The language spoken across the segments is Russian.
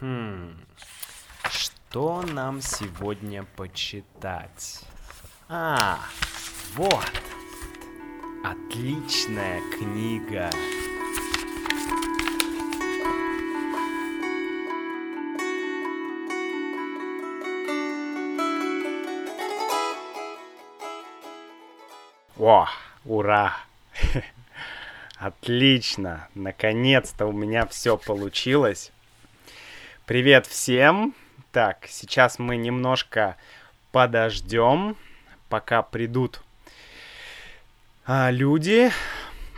Хм. Что нам сегодня почитать? А, вот. Отличная книга. О, ура! Отлично! Наконец-то у меня все получилось. Привет всем! Так, сейчас мы немножко подождем, пока придут а, люди.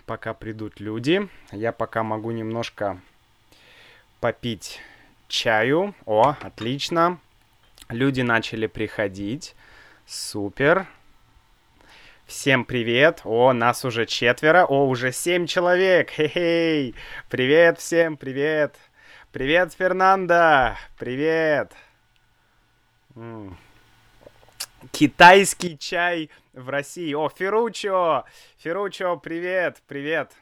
Пока придут люди. Я пока могу немножко попить чаю. О, отлично. Люди начали приходить. Супер. Всем привет! О, нас уже четверо. О, уже семь человек. Хей-хей! Привет всем, привет! Привет, Фернандо! Привет! М. Китайский чай в России. О, Ферручо! Ферручо, привет! Привет!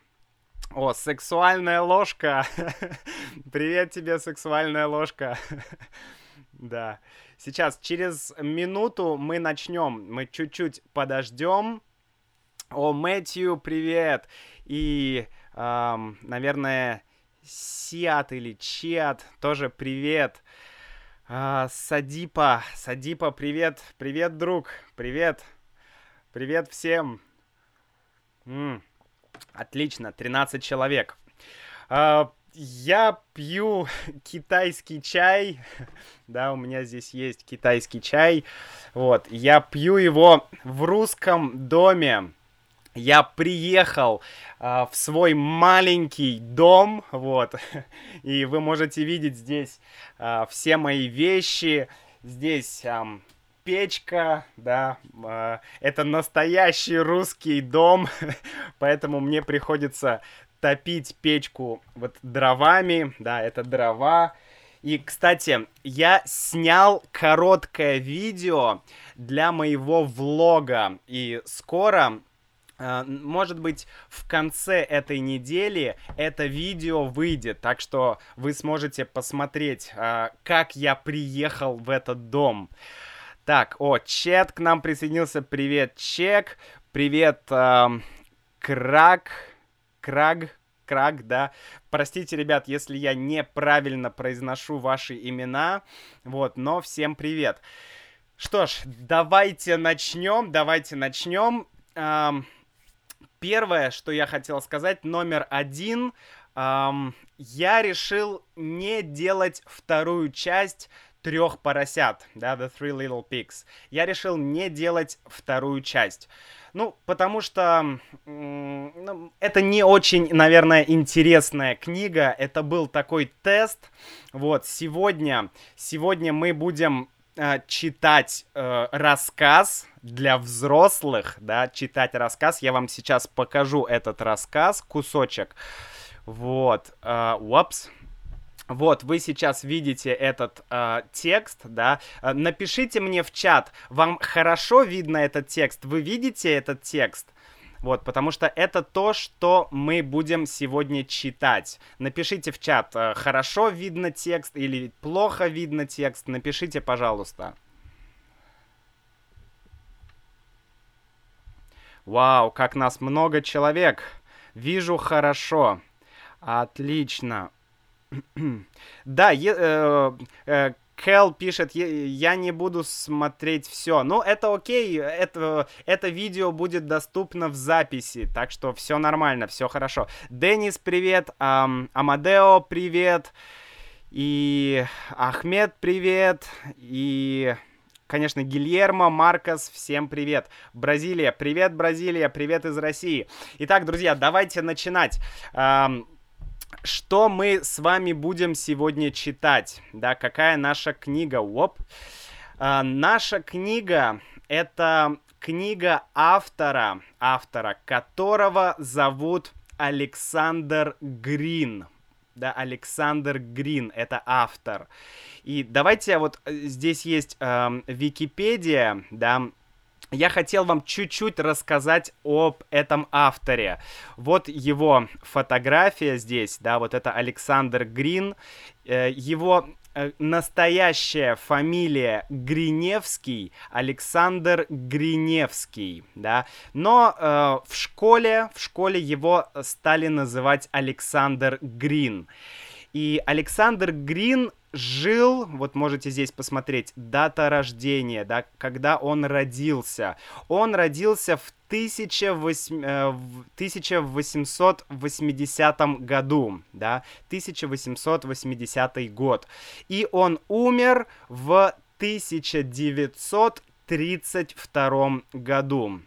О, сексуальная ложка. Привет тебе, сексуальная ложка. Да. Сейчас, через минуту мы начнем. Мы чуть-чуть подождем. О, Мэтью, привет. И, ам, наверное, Сиат или Чиат, тоже привет. А, Садипа, Садипа, привет. Привет, друг. Привет. Привет всем. М, Отлично, 13 человек. А, я пью китайский чай. Да, у меня здесь есть китайский чай. Вот, я пью его в русском доме. Я приехал а, в свой маленький дом, вот, и вы можете видеть здесь а, все мои вещи. Здесь ам, печка, да, а, это настоящий русский дом, поэтому мне приходится топить печку вот дровами, да, это дрова. И, кстати, я снял короткое видео для моего влога, и скоро может быть, в конце этой недели это видео выйдет, так что вы сможете посмотреть, uh, как я приехал в этот дом. Так, о, Чет к нам присоединился. Привет, Чек. Привет, uh, Крак. Краг. Краг, да. Простите, ребят, если я неправильно произношу ваши имена. Вот, но всем привет. Что ж, давайте начнем. Давайте начнем. Um, Первое, что я хотел сказать, номер один. Эм, я решил не делать вторую часть трех поросят, да, The Three Little Pigs. Я решил не делать вторую часть. Ну, потому что ну, это не очень, наверное, интересная книга. Это был такой тест. Вот, сегодня, сегодня мы будем э, читать э, рассказ для взрослых, да, читать рассказ. Я вам сейчас покажу этот рассказ, кусочек. Вот, э, упс. Вот, вы сейчас видите этот э, текст, да. Э, напишите мне в чат, вам хорошо видно этот текст? Вы видите этот текст? Вот, потому что это то, что мы будем сегодня читать. Напишите в чат, э, хорошо видно текст или плохо видно текст. Напишите, пожалуйста. Вау, как нас много человек. Вижу хорошо. Отлично. да, э, э, Кэл пишет, я не буду смотреть все. Ну, это окей, это, это видео будет доступно в записи, так что все нормально, все хорошо. Денис, привет, ам, Амадео, привет, и Ахмед, привет, и, конечно, Гильермо, Маркос, всем привет. Бразилия, привет, Бразилия, привет из России. Итак, друзья, давайте начинать. Ам, что мы с вами будем сегодня читать? Да, какая наша книга? Оп. А, наша книга это книга автора, автора которого зовут Александр Грин. Да, Александр Грин, это автор. И давайте вот э, здесь есть э, Википедия, да, я хотел вам чуть-чуть рассказать об этом авторе. Вот его фотография здесь, да, вот это Александр Грин. Э, его э, настоящая фамилия Гриневский, Александр Гриневский, да, но э, в школе, в школе его стали называть Александр Грин. И Александр Грин жил, вот можете здесь посмотреть, дата рождения, да, когда он родился. Он родился в 1880 э, году, да, 1880 год. И он умер в 1932 году.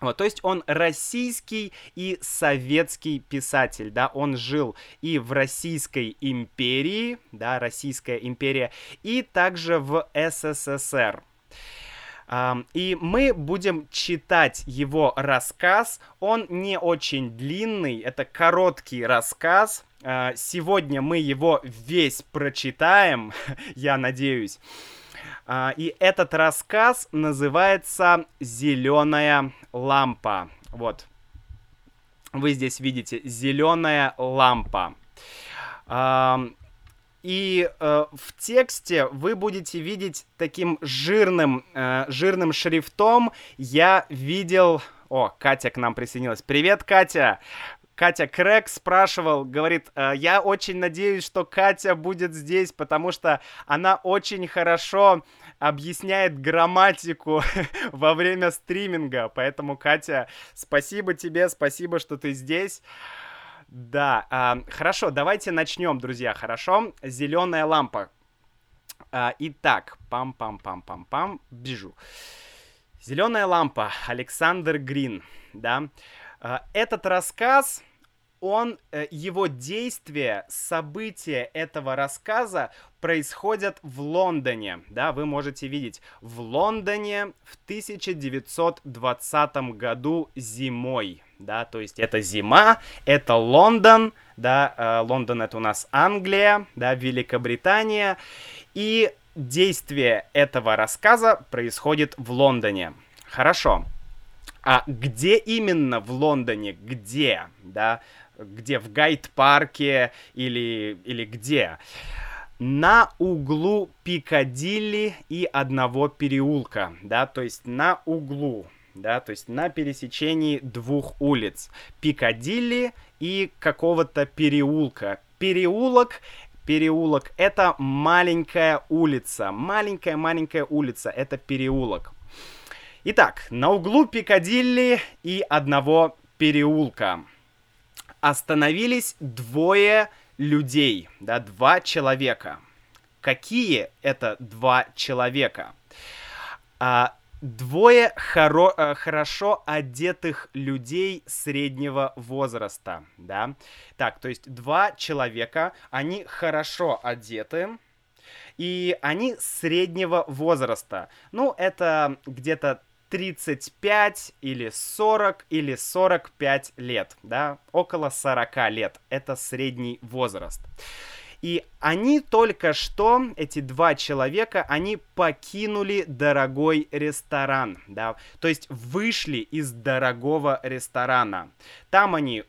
Вот, то есть он российский и советский писатель, да, он жил и в Российской империи, да, Российская империя, и также в СССР. И мы будем читать его рассказ. Он не очень длинный, это короткий рассказ. А, сегодня мы его весь прочитаем, я надеюсь. А, и этот рассказ называется «Зеленая лампа». Вот. Вы здесь видите «Зеленая лампа». И э, в тексте вы будете видеть таким жирным, э, жирным шрифтом. Я видел... О, Катя к нам присоединилась. Привет, Катя! Катя Крэк спрашивал, говорит, э, я очень надеюсь, что Катя будет здесь, потому что она очень хорошо объясняет грамматику во время стриминга. Поэтому, Катя, спасибо тебе, спасибо, что ты здесь. Да, а, хорошо, давайте начнем, друзья, хорошо? Зеленая лампа. А, итак, пам-пам-пам-пам-пам, бежу. Зеленая лампа, Александр Грин, да. А, этот рассказ он, э, его действие, события этого рассказа происходят в Лондоне, да, вы можете видеть, в Лондоне в 1920 году зимой, да, то есть это зима, это Лондон, да, э, Лондон это у нас Англия, да, Великобритания, и действие этого рассказа происходит в Лондоне. Хорошо. А где именно в Лондоне? Где? Да? Где в гайд-парке или, или где. На углу Пикадилли и одного переулка, да, то есть на углу, да, то есть на пересечении двух улиц. Пикадилли и какого-то переулка. Переулок переулок это маленькая улица. Маленькая-маленькая улица это переулок. Итак, на углу Пикадилли и одного переулка остановились двое людей, да, два человека. Какие это два человека? А, двое хоро э, хорошо одетых людей среднего возраста, да. Так, то есть два человека, они хорошо одеты, и они среднего возраста. Ну, это где-то 35 или 40 или 45 лет, да, около 40 лет. Это средний возраст. И они только что, эти два человека, они покинули дорогой ресторан, да, то есть вышли из дорогого ресторана. Там они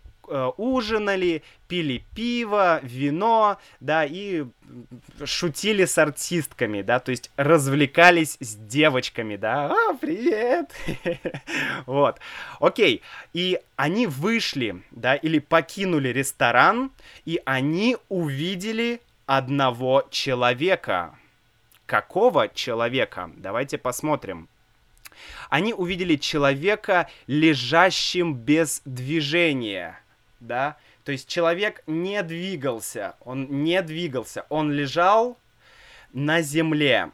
ужинали, пили пиво, вино, да, и шутили с артистками, да, то есть развлекались с девочками, да, а, привет, вот, окей, и они вышли, да, или покинули ресторан, и они увидели одного человека. Какого человека? Давайте посмотрим. Они увидели человека лежащим без движения да, то есть человек не двигался, он не двигался, он лежал на земле.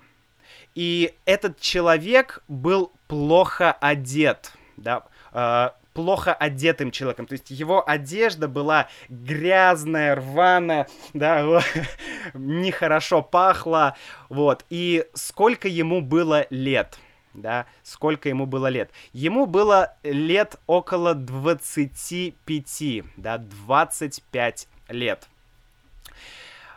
И этот человек был плохо одет, да, э, плохо одетым человеком. То есть его одежда была грязная, рваная, да, нехорошо пахла, вот. И сколько ему было лет? Да, сколько ему было лет. Ему было лет около 25, да, 25 лет.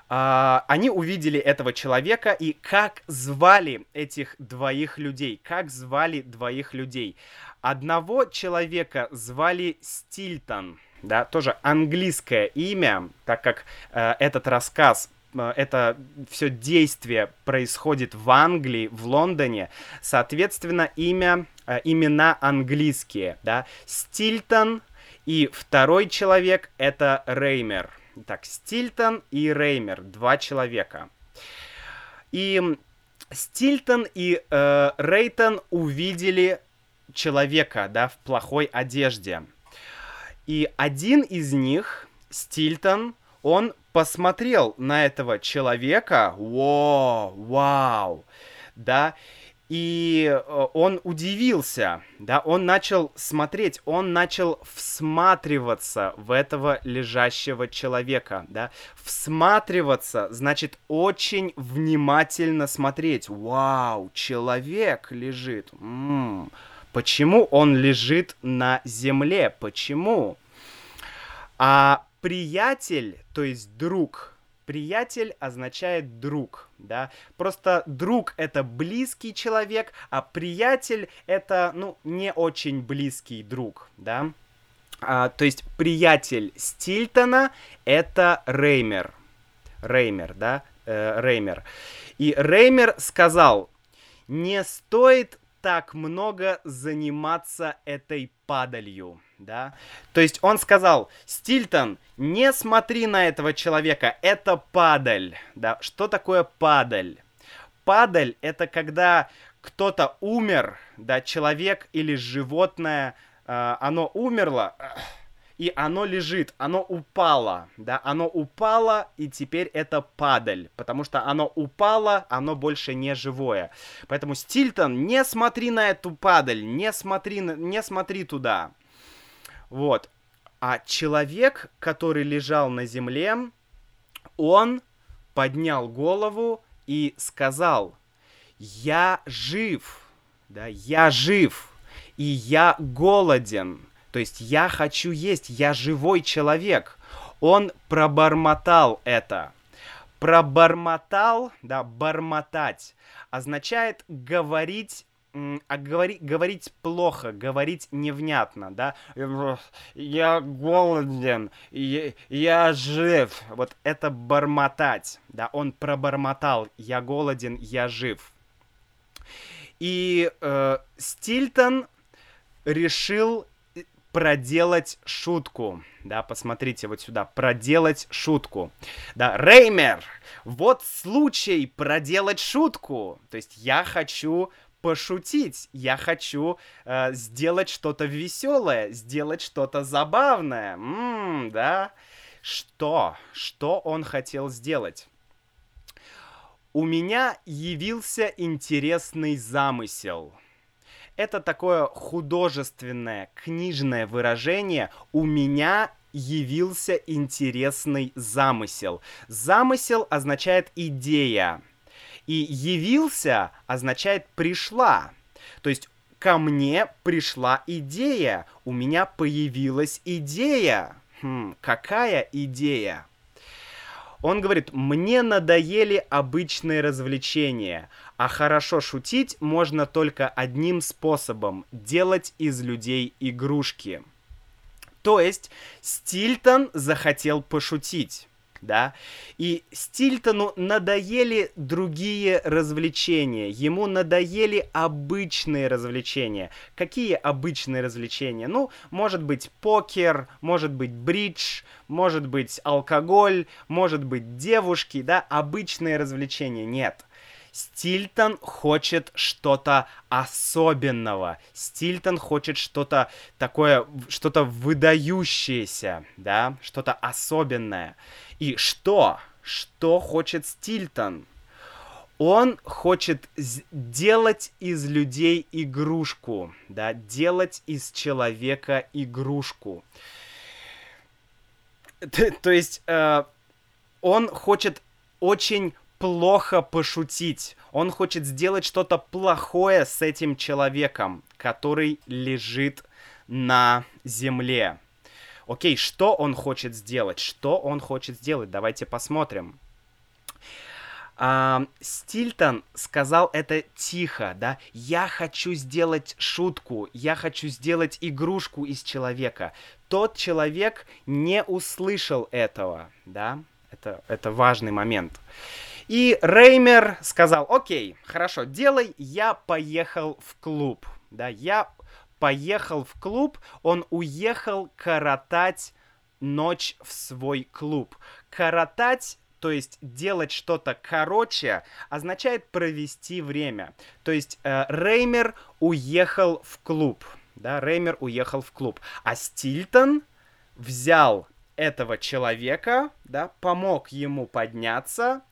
Uh, они увидели этого человека и как звали этих двоих людей, как звали двоих людей. Одного человека звали Стильтон, да, тоже английское имя, так как uh, этот рассказ э, это все действие происходит в Англии, в Лондоне, соответственно, имя, э, имена английские, да, Стильтон и второй человек это Реймер. Так, Стильтон и Реймер, два человека. И Стильтон и э, Рейтон увидели человека, да, в плохой одежде. И один из них, Стильтон, он посмотрел на этого человека, вау, вау, да, и э, он удивился, да, он начал смотреть, он начал всматриваться в этого лежащего человека, да, всматриваться, значит, очень внимательно смотреть, вау, человек лежит, м-м, почему он лежит на земле, почему? А приятель, то есть друг, приятель означает друг, да. Просто друг это близкий человек, а приятель это, ну, не очень близкий друг, да. А, то есть приятель Стильтона это Реймер. Реймер, да, э, Реймер. И Реймер сказал, не стоит так много заниматься этой падалью, да. То есть он сказал, Стильтон, не смотри на этого человека, это падаль, да. Что такое падаль? Падаль — это когда кто-то умер, да, человек или животное, э, оно умерло, и оно лежит, оно упало, да, оно упало, и теперь это падаль, потому что оно упало, оно больше не живое. Поэтому, Стильтон, не смотри на эту падаль, не смотри, не смотри туда. Вот. А человек, который лежал на земле, он поднял голову и сказал, я жив, да, я жив, и я голоден. То есть я хочу есть, я живой человек. Он пробормотал это. Пробормотал, да, бормотать, означает говорить а говори, говорить плохо, говорить невнятно, да, я голоден, я, я жив, вот это бормотать, да, он пробормотал, я голоден, я жив. И э, Стильтон решил проделать шутку. Да, посмотрите вот сюда, проделать шутку. Да, Реймер, вот случай проделать шутку. То есть я хочу пошутить, я хочу э, сделать что-то веселое, сделать что-то забавное. М-м, да, что? Что он хотел сделать? У меня явился интересный замысел это такое художественное, книжное выражение «у меня явился интересный замысел». Замысел означает идея, и явился означает пришла. То есть ко мне пришла идея, у меня появилась идея. Хм, какая идея? Он говорит, мне надоели обычные развлечения, а хорошо шутить можно только одним способом – делать из людей игрушки. То есть Стильтон захотел пошутить да, и Стильтону надоели другие развлечения, ему надоели обычные развлечения. Какие обычные развлечения? Ну, может быть покер, может быть бридж, может быть алкоголь, может быть девушки, да, обычные развлечения нет. Стильтон хочет что-то особенного. Стильтон хочет что-то такое, что-то выдающееся, да, что-то особенное. И что? Что хочет Стильтон? Он хочет делать из людей игрушку, да, делать из человека игрушку. То есть э, он хочет очень плохо пошутить. Он хочет сделать что-то плохое с этим человеком, который лежит на земле. Окей, что он хочет сделать? Что он хочет сделать? Давайте посмотрим. А, Стильтон сказал это тихо, да. Я хочу сделать шутку, я хочу сделать игрушку из человека. Тот человек не услышал этого, да. Это, это важный момент. И Реймер сказал, окей, хорошо, делай, я поехал в клуб. Да, я поехал в клуб, он уехал коротать ночь в свой клуб. Коротать то есть делать что-то короче, означает провести время. То есть э, Реймер уехал в клуб. Да, Реймер уехал в клуб. А Стильтон взял этого человека, да, помог ему подняться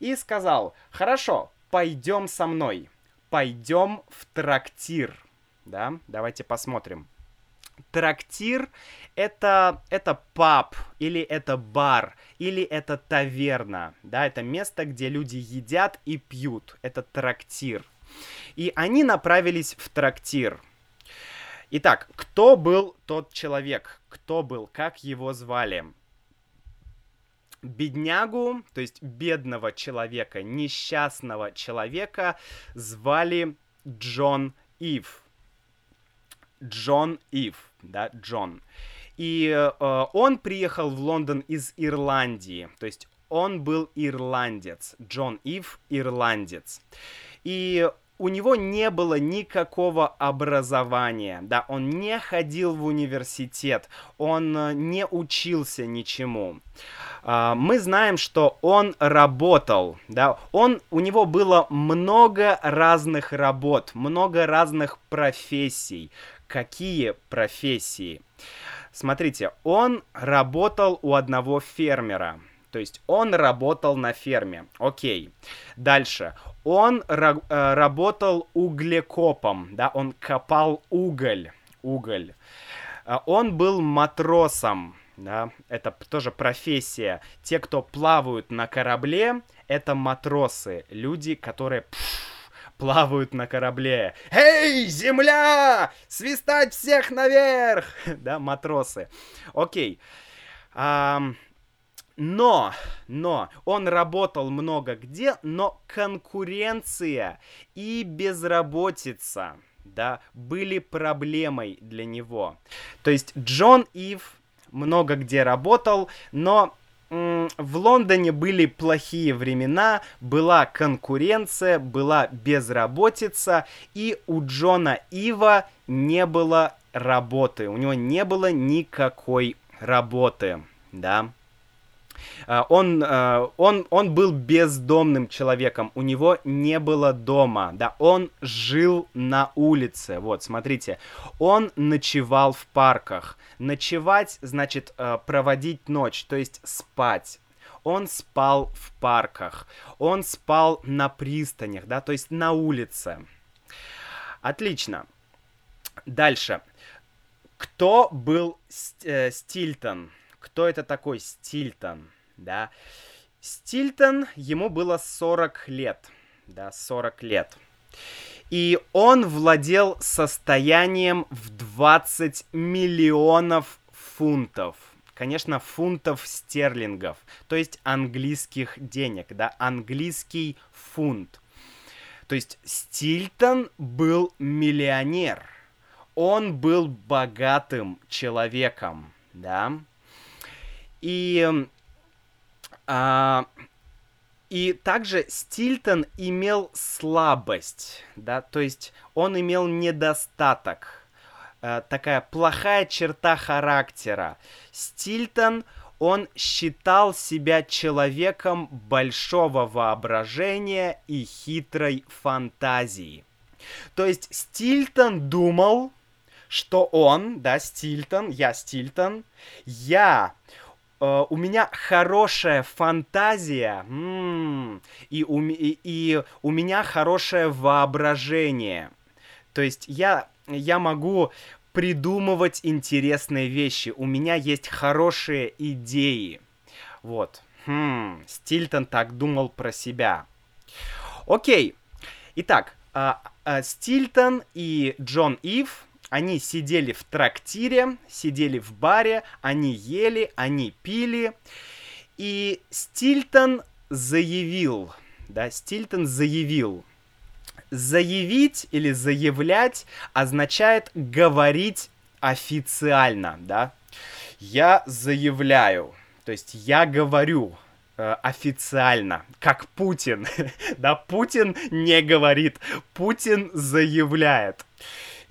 и сказал, хорошо, пойдем со мной, пойдем в трактир, да, давайте посмотрим. Трактир это, это паб, или это бар, или это таверна, да, это место, где люди едят и пьют, это трактир. И они направились в трактир. Итак, кто был тот человек? Кто был? Как его звали? Беднягу, то есть бедного человека, несчастного человека звали Джон Ив. Джон Ив, да, Джон. И э, он приехал в Лондон из Ирландии, то есть он был ирландец, Джон Ив ирландец. И у него не было никакого образования, да, он не ходил в университет, он э, не учился ничему. Uh, мы знаем, что он работал, да, он, у него было много разных работ, много разных профессий. Какие профессии? Смотрите, он работал у одного фермера. То есть он работал на ферме. Окей. Дальше. Он ра- э, работал углекопом, да, он копал уголь. Уголь. Э, он был матросом, да, это тоже профессия. Те, кто плавают на корабле, это матросы, люди, которые пфф, плавают на корабле. Эй, земля! Свистать всех наверх! да, матросы. Окей. Но, но, он работал много где, но конкуренция и безработица, да, были проблемой для него. То есть Джон Ив много где работал, но в Лондоне были плохие времена, была конкуренция, была безработица, и у Джона Ива не было работы, у него не было никакой работы, да. А, он, а, он, он был бездомным человеком, у него не было дома, да, он жил на улице, вот, смотрите, он ночевал в парках. Ночевать значит а, проводить ночь, то есть спать. Он спал в парках, он спал на пристанях, да, то есть на улице. Отлично. Дальше. Кто был э, Стильтон? Кто это такой Стильтон? да. Стильтон, ему было 40 лет, да, 40 лет. И он владел состоянием в 20 миллионов фунтов. Конечно, фунтов стерлингов, то есть английских денег, да, английский фунт. То есть Стильтон был миллионер. Он был богатым человеком, да. И а, и также Стильтон имел слабость, да, то есть он имел недостаток, э, такая плохая черта характера. Стильтон, он считал себя человеком большого воображения и хитрой фантазии. То есть Стильтон думал, что он, да, Стильтон, я Стильтон, я Uh, у меня хорошая фантазия, и, у, и, и у меня хорошее воображение. То есть я, я могу придумывать интересные вещи. У меня есть хорошие идеи. Вот. Хм, Стильтон так думал про себя. Окей. Итак, э, э, Стильтон и Джон Ив они сидели в трактире, сидели в баре, они ели, они пили. И Стильтон заявил, да, Стильтон заявил, заявить или заявлять означает говорить официально, да. Я заявляю, то есть я говорю, э, официально, как Путин. да, Путин не говорит, Путин заявляет.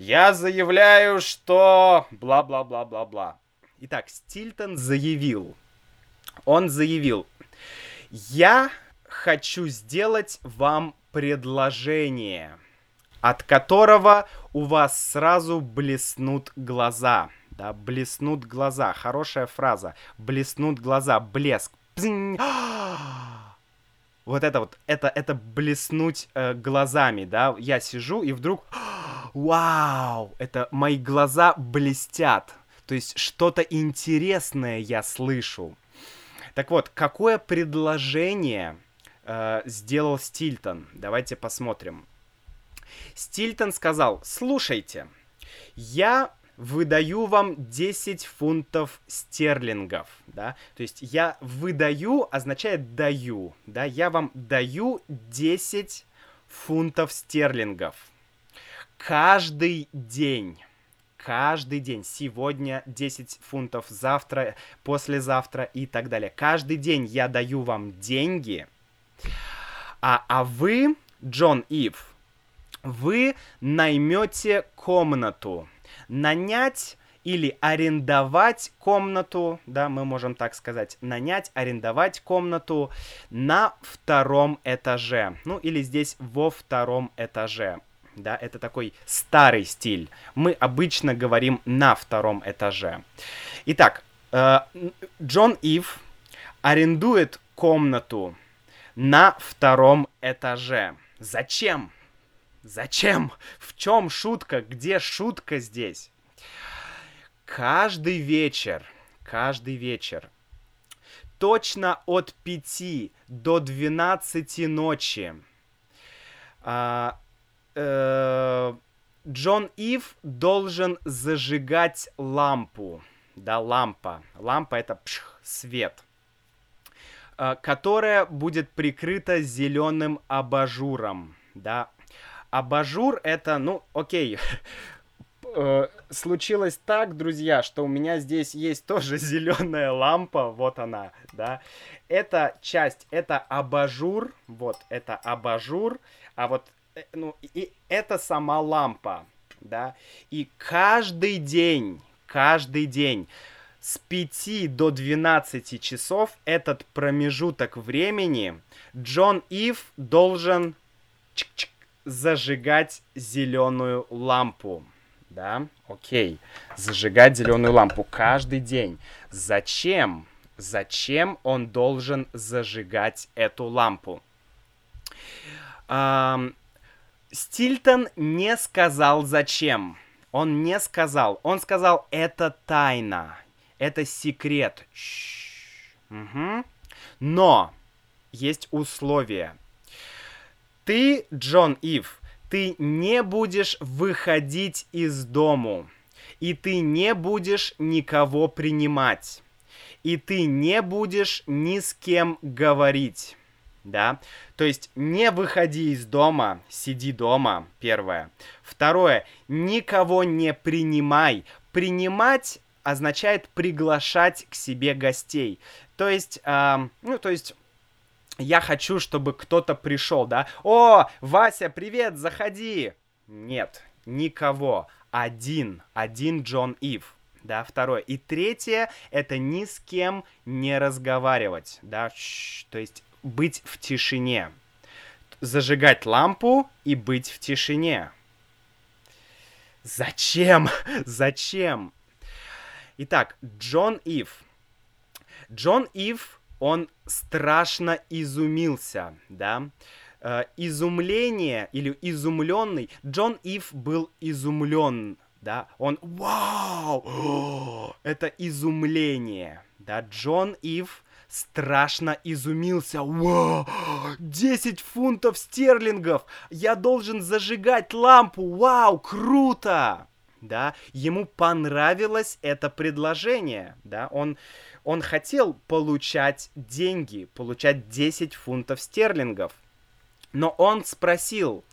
Я заявляю, что бла-бла-бла-бла-бла. Итак, Стильтон заявил. Он заявил, я хочу сделать вам предложение, от которого у вас сразу блеснут глаза. Да, блеснут глаза. Хорошая фраза. Блеснут глаза. Блеск. Вот это вот, это, это блеснуть э, глазами, да. Я сижу и вдруг, вау, это мои глаза блестят. То есть что-то интересное я слышу. Так вот, какое предложение э, сделал Стильтон? Давайте посмотрим. Стильтон сказал, слушайте, я выдаю вам 10 фунтов стерлингов, да, то есть я выдаю означает даю, да, я вам даю 10 фунтов стерлингов каждый день каждый день. Сегодня 10 фунтов, завтра, послезавтра и так далее. Каждый день я даю вам деньги, а, а вы, Джон Ив, вы наймете комнату. Нанять или арендовать комнату, да, мы можем так сказать, нанять, арендовать комнату на втором этаже, ну или здесь во втором этаже да, это такой старый стиль. Мы обычно говорим на втором этаже. Итак, э, Джон Ив арендует комнату на втором этаже. Зачем? Зачем? В чем шутка? Где шутка здесь? Каждый вечер, каждый вечер, точно от 5 до 12 ночи, а, э, Джон Ив должен зажигать лампу. Да, лампа. Лампа это пшх, свет. Э, которая будет прикрыта зеленым абажуром. Да. Абажур это, ну, окей. Э, случилось так, друзья, что у меня здесь есть тоже зеленая лампа, вот она, да. Эта часть, это абажур, вот, это абажур, а вот ну, и это сама лампа, да, и каждый день, каждый день с 5 до 12 часов этот промежуток времени Джон Ив должен зажигать зеленую лампу. Да, окей. Зажигать зеленую лампу каждый день. Зачем? Зачем он должен зажигать эту лампу? Um, Стильтон не сказал зачем. Он не сказал. Он сказал, это тайна. Это секрет. Угу. Но есть условия. Ты, Джон Ив, ты не будешь выходить из дому. И ты не будешь никого принимать. И ты не будешь ни с кем говорить да. То есть не выходи из дома, сиди дома, первое. Второе, никого не принимай. Принимать означает приглашать к себе гостей. То есть, э, ну, то есть я хочу, чтобы кто-то пришел, да. О, Вася, привет, заходи. Нет, никого. Один, один Джон Ив. Да, второе. И третье, это ни с кем не разговаривать, да, то есть быть в тишине. Зажигать лампу и быть в тишине. Зачем? Зачем? Итак, Джон Ив. Джон Ив, он страшно изумился, да. Э, изумление или изумленный. Джон Ив был изумлен, да. Он, вау, это изумление, да. Джон Ив страшно изумился. Вау! 10 фунтов стерлингов! Я должен зажигать лампу! Вау! Круто! Да, ему понравилось это предложение, да, он, он хотел получать деньги, получать 10 фунтов стерлингов. Но он спросил,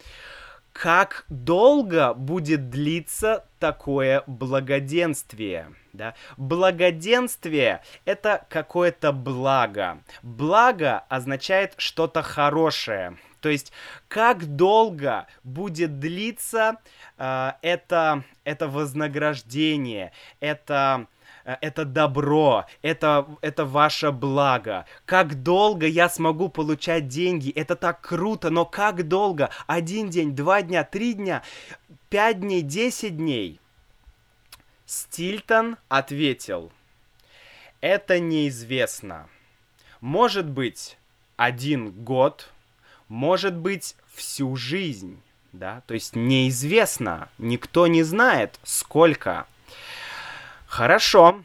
как долго будет длиться такое благоденствие? Да? Благоденствие — это какое-то благо. Благо означает что-то хорошее. То есть, как долго будет длиться э, это, это вознаграждение, это это добро, это, это ваше благо. Как долго я смогу получать деньги? Это так круто, но как долго? Один день, два дня, три дня, пять дней, десять дней? Стильтон ответил, это неизвестно. Может быть, один год, может быть, всю жизнь, да, то есть неизвестно, никто не знает, сколько. Хорошо.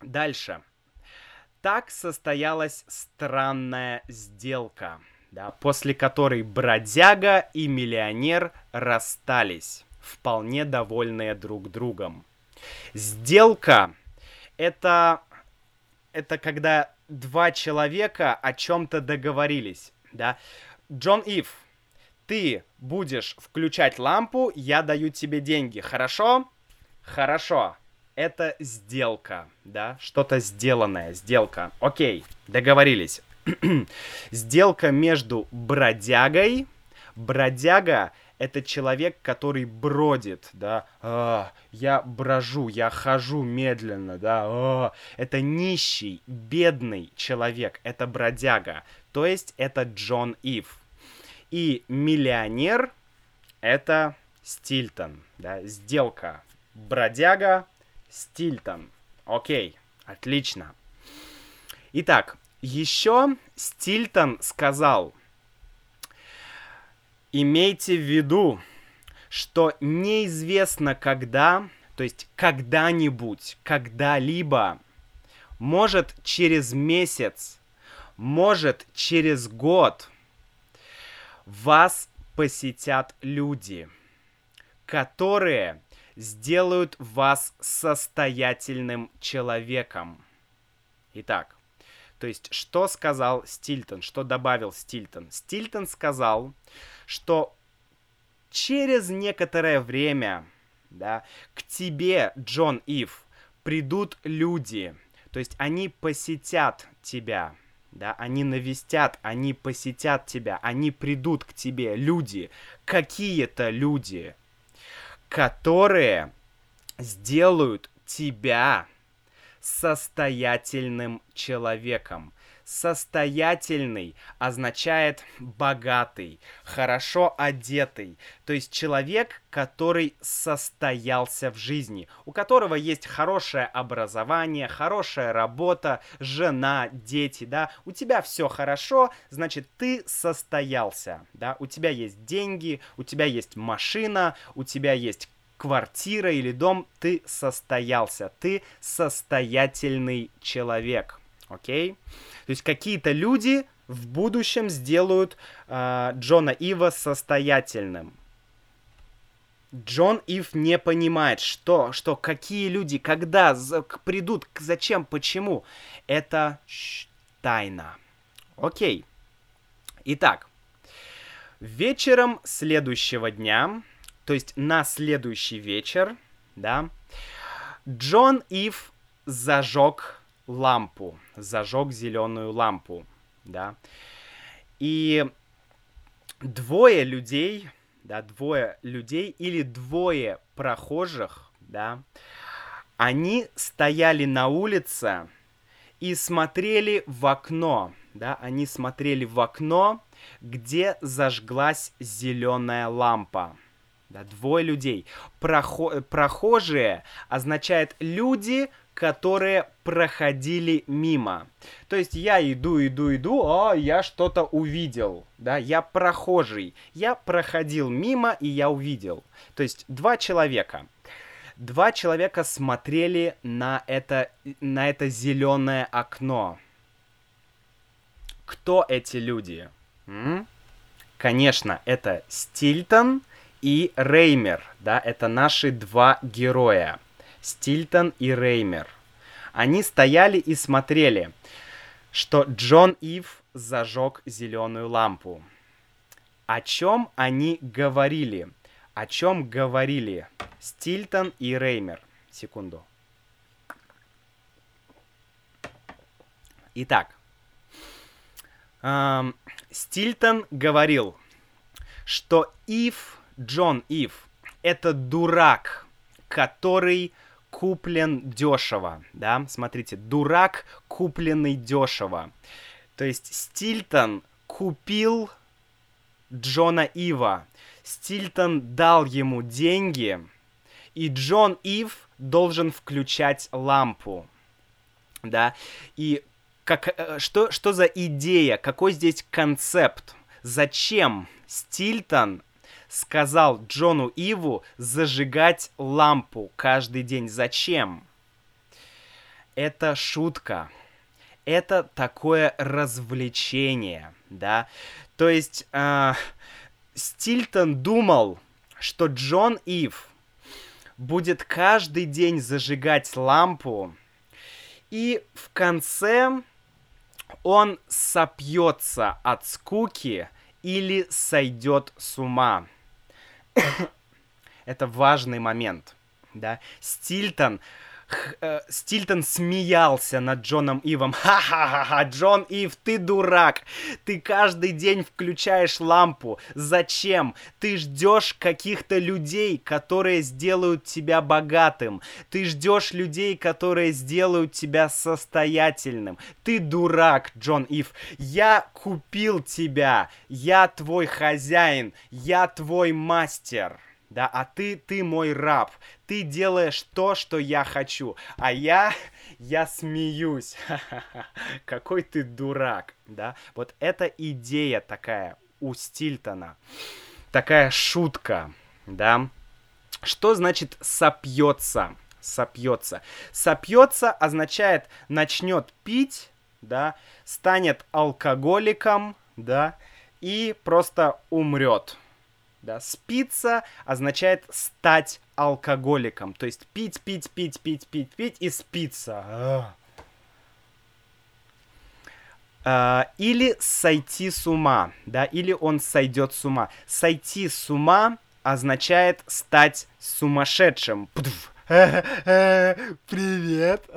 Дальше. Так состоялась странная сделка, да, после которой бродяга и миллионер расстались, вполне довольные друг другом. Сделка это, это когда два человека о чем-то договорились, да. Джон Ив, ты будешь включать лампу, я даю тебе деньги, хорошо? Хорошо это сделка, да, что-то сделанное, сделка. Окей, договорились. сделка между бродягой. Бродяга это человек, который бродит, да, а, я брожу, я хожу медленно, да, а, это нищий, бедный человек, это бродяга, то есть это Джон Ив. И миллионер это Стильтон, да, сделка, бродяга, Стильтон. Окей, отлично. Итак, еще Стильтон сказал, имейте в виду, что неизвестно когда, то есть когда-нибудь, когда-либо, может через месяц, может через год вас посетят люди, которые сделают вас состоятельным человеком. Итак, то есть, что сказал Стильтон, что добавил Стильтон? Стильтон сказал, что через некоторое время, да, к тебе, Джон Ив, придут люди, то есть они посетят тебя, да, они навестят, они посетят тебя, они придут к тебе, люди, какие-то люди, которые сделают тебя состоятельным человеком. Состоятельный означает богатый, хорошо одетый, то есть человек, который состоялся в жизни, у которого есть хорошее образование, хорошая работа, жена, дети, да, у тебя все хорошо, значит ты состоялся, да, у тебя есть деньги, у тебя есть машина, у тебя есть квартира или дом, ты состоялся, ты состоятельный человек, окей? То есть какие-то люди в будущем сделают э, Джона Ива состоятельным. Джон Ив не понимает, что, что, какие люди, когда за, придут, зачем, почему. Это ш, тайна. Окей. Итак, вечером следующего дня то есть на следующий вечер, да, Джон Ив зажег лампу, зажег зеленую лампу, да, и двое людей, да, двое людей или двое прохожих, да, они стояли на улице и смотрели в окно, да, они смотрели в окно, где зажглась зеленая лампа. Да, двое людей. Прохо прохожие означает люди, которые проходили мимо. То есть я иду, иду, иду, а я что-то увидел, да, я прохожий, я проходил мимо и я увидел. То есть два человека. Два человека смотрели на это, на это зеленое окно. Кто эти люди? М? Конечно, это Стильтон и Реймер, да, это наши два героя, Стильтон и Реймер. Они стояли и смотрели, что Джон Ив зажег зеленую лампу. О чем они говорили? О чем говорили Стильтон и Реймер? Секунду. Итак, эм, Стильтон говорил, что Ив, Джон Ив, это дурак, который куплен дешево, да, смотрите, дурак, купленный дешево. То есть Стильтон купил Джона Ива, Стильтон дал ему деньги, и Джон Ив должен включать лампу, да, и как, э, что, что за идея, какой здесь концепт, зачем Стильтон сказал Джону Иву зажигать лампу каждый день. Зачем? Это шутка. Это такое развлечение, да. То есть э, Стильтон думал, что Джон Ив будет каждый день зажигать лампу, и в конце он сопьется от скуки или сойдет с ума. Это важный момент, да. Стильтон э, Стильтон смеялся над Джоном Ивом. Ха-ха-ха, Джон Ив, ты дурак. Ты каждый день включаешь лампу. Зачем? Ты ждешь каких-то людей, которые сделают тебя богатым. Ты ждешь людей, которые сделают тебя состоятельным. Ты дурак, Джон Ив. Я купил тебя. Я твой хозяин. Я твой мастер да, а ты, ты мой раб, ты делаешь то, что я хочу, а я, я смеюсь, какой ты дурак, да, вот эта идея такая у Стильтона, такая шутка, да, что значит сопьется, сопьется, сопьется означает начнет пить, да, станет алкоголиком, да, и просто умрет, да, спиться означает стать алкоголиком. То есть пить, пить, пить, пить, пить, пить и спиться. А. А, или сойти с ума, да, или он сойдет с ума. Сойти с ума означает стать сумасшедшим. Привет.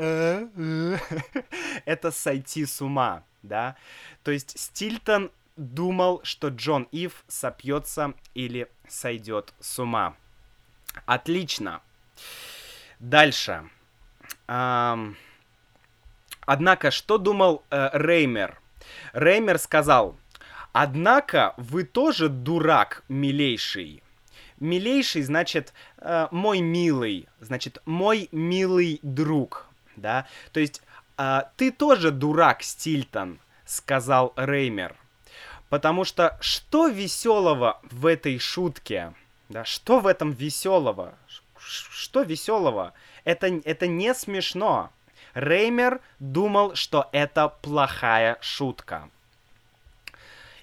Это сойти с ума, да. То есть Стильтон думал, что Джон Ив сопьется или сойдет с ума. Отлично. Дальше. Эм... Однако, что думал э, Реймер? Реймер сказал, однако вы тоже дурак, милейший. Милейший значит э, мой милый, значит мой милый друг, да. То есть э, ты тоже дурак, Стильтон, сказал Реймер. Потому что что веселого в этой шутке? Да, что в этом веселого? Что веселого? Это, это не смешно. Реймер думал, что это плохая шутка.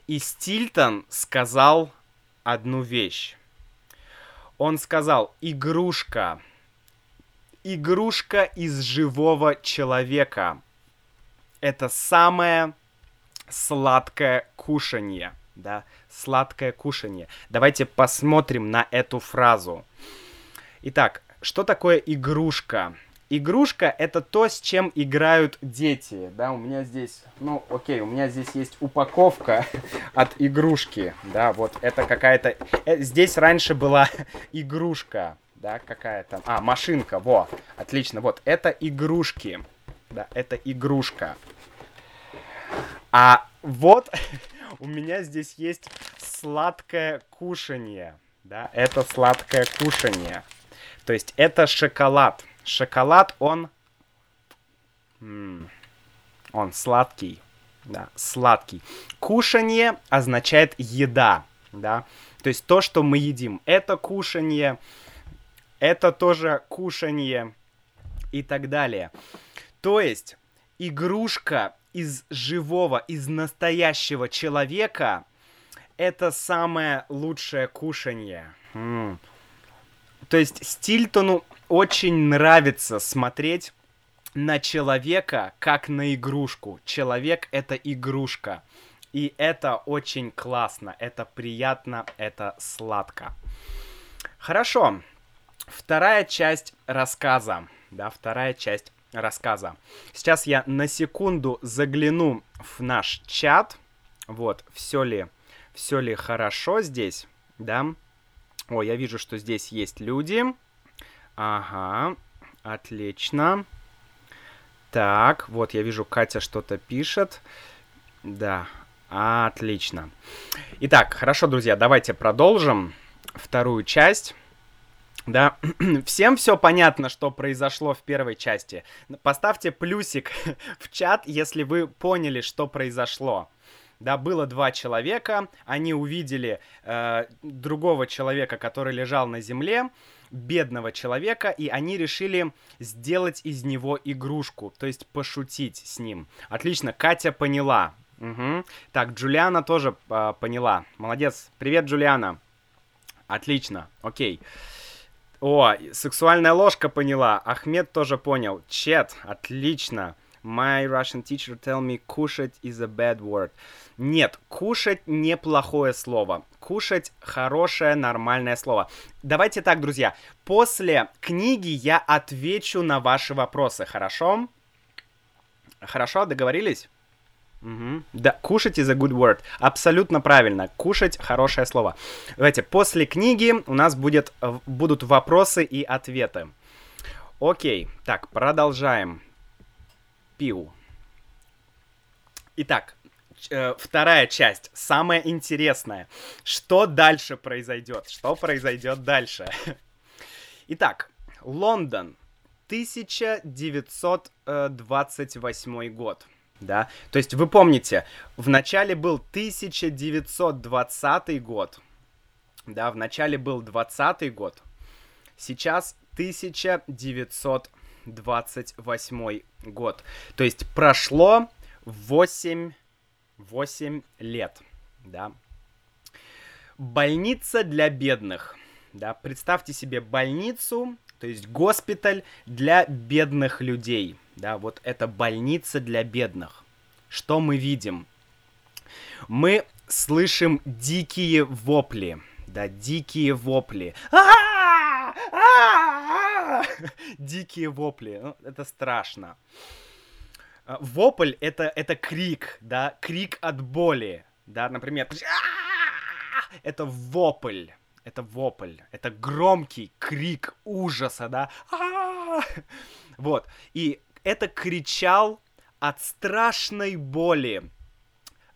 И Стильтон сказал одну вещь. Он сказал, игрушка. Игрушка из живого человека. Это самое сладкое кушанье, да, сладкое кушанье. Давайте посмотрим на эту фразу. Итак, что такое игрушка? Игрушка это то, с чем играют дети, да, у меня здесь, ну, окей, у меня здесь есть упаковка от игрушки, да, вот это какая-то, э, здесь раньше была игрушка, да, какая-то, а, машинка, во, отлично, вот, это игрушки, да, это игрушка. А вот у меня здесь есть сладкое кушанье. Да, это сладкое кушанье. То есть это шоколад. Шоколад, он... он сладкий. Да, сладкий. Кушанье означает еда. Да, то есть то, что мы едим. Это кушанье. Это тоже кушанье. И так далее. То есть игрушка из живого, из настоящего человека, это самое лучшее кушанье. М-м. То есть Стильтону очень нравится смотреть на человека как на игрушку. Человек это игрушка. И это очень классно, это приятно, это сладко. Хорошо. Вторая часть рассказа. Да, вторая часть рассказа. Сейчас я на секунду загляну в наш чат. Вот, все ли, все ли хорошо здесь, да? О, я вижу, что здесь есть люди. Ага, отлично. Так, вот я вижу, Катя что-то пишет. Да, отлично. Итак, хорошо, друзья, давайте продолжим вторую часть. Да, всем все понятно, что произошло в первой части. Поставьте плюсик в чат, если вы поняли, что произошло. Да, было два человека, они увидели э, другого человека, который лежал на земле, бедного человека, и они решили сделать из него игрушку, то есть пошутить с ним. Отлично, Катя поняла. Угу. Так, Джулиана тоже э, поняла. Молодец. Привет, Джулиана. Отлично, окей. О, сексуальная ложка поняла. Ахмед тоже понял. Чет, отлично. My Russian teacher tell me кушать is a bad word. Нет, кушать неплохое слово. Кушать хорошее, нормальное слово. Давайте так, друзья. После книги я отвечу на ваши вопросы, хорошо? Хорошо, договорились? Угу. Да, кушать is a good word. Абсолютно правильно. Кушать хорошее слово. Давайте, после книги у нас будет, э, будут вопросы и ответы. Окей, так, продолжаем. Пиу. Итак, э, вторая часть, самая интересная. Что дальше произойдет? Что произойдет дальше? Итак, Лондон, 1928 год да. То есть вы помните, в начале был 1920 год, да, в начале был 20 год, сейчас 1928 год. То есть прошло 8, 8 лет, да. Больница для бедных, да, представьте себе больницу, то есть госпиталь для бедных людей – да, вот это больница для бедных. Что мы видим? Мы слышим дикие вопли, да, дикие вопли. Дикие вопли, ну, это страшно. А, вопль это, это крик, да, крик от боли, да, например, это вопль, это вопль, это громкий крик ужаса, да, вот, и это кричал от страшной боли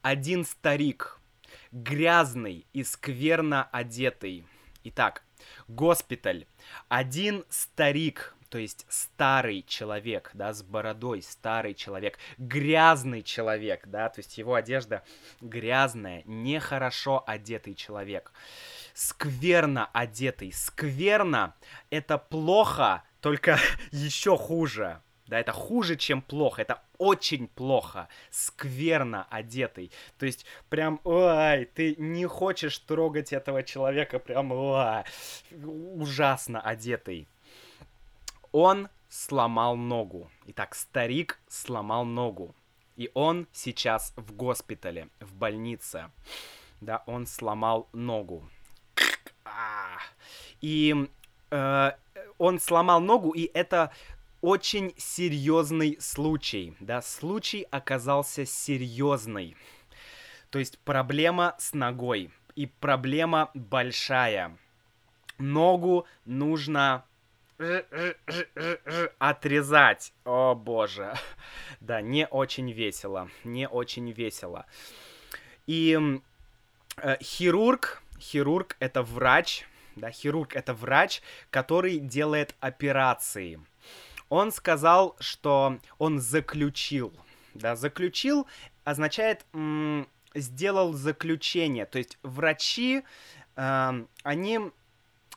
один старик, грязный и скверно одетый. Итак, госпиталь. Один старик, то есть старый человек, да, с бородой, старый человек, грязный человек, да, то есть его одежда грязная, нехорошо одетый человек, скверно одетый, скверно — это плохо, только еще хуже, да, это хуже, чем плохо, это очень плохо, скверно одетый. То есть, прям, ой, ты не хочешь трогать этого человека, прям, ой, ужасно одетый. Он сломал ногу. Итак, старик сломал ногу. И он сейчас в госпитале, в больнице. Да, он сломал ногу. И э, он сломал ногу, и это очень серьезный случай, да, случай оказался серьезный. То есть проблема с ногой, и проблема большая. Ногу нужно отрезать. О боже. Да, не очень весело, не очень весело. И э, хирург, хирург это врач, да, хирург это врач, который делает операции. Он сказал, что он заключил. Да, заключил означает м- сделал заключение. То есть врачи, э, они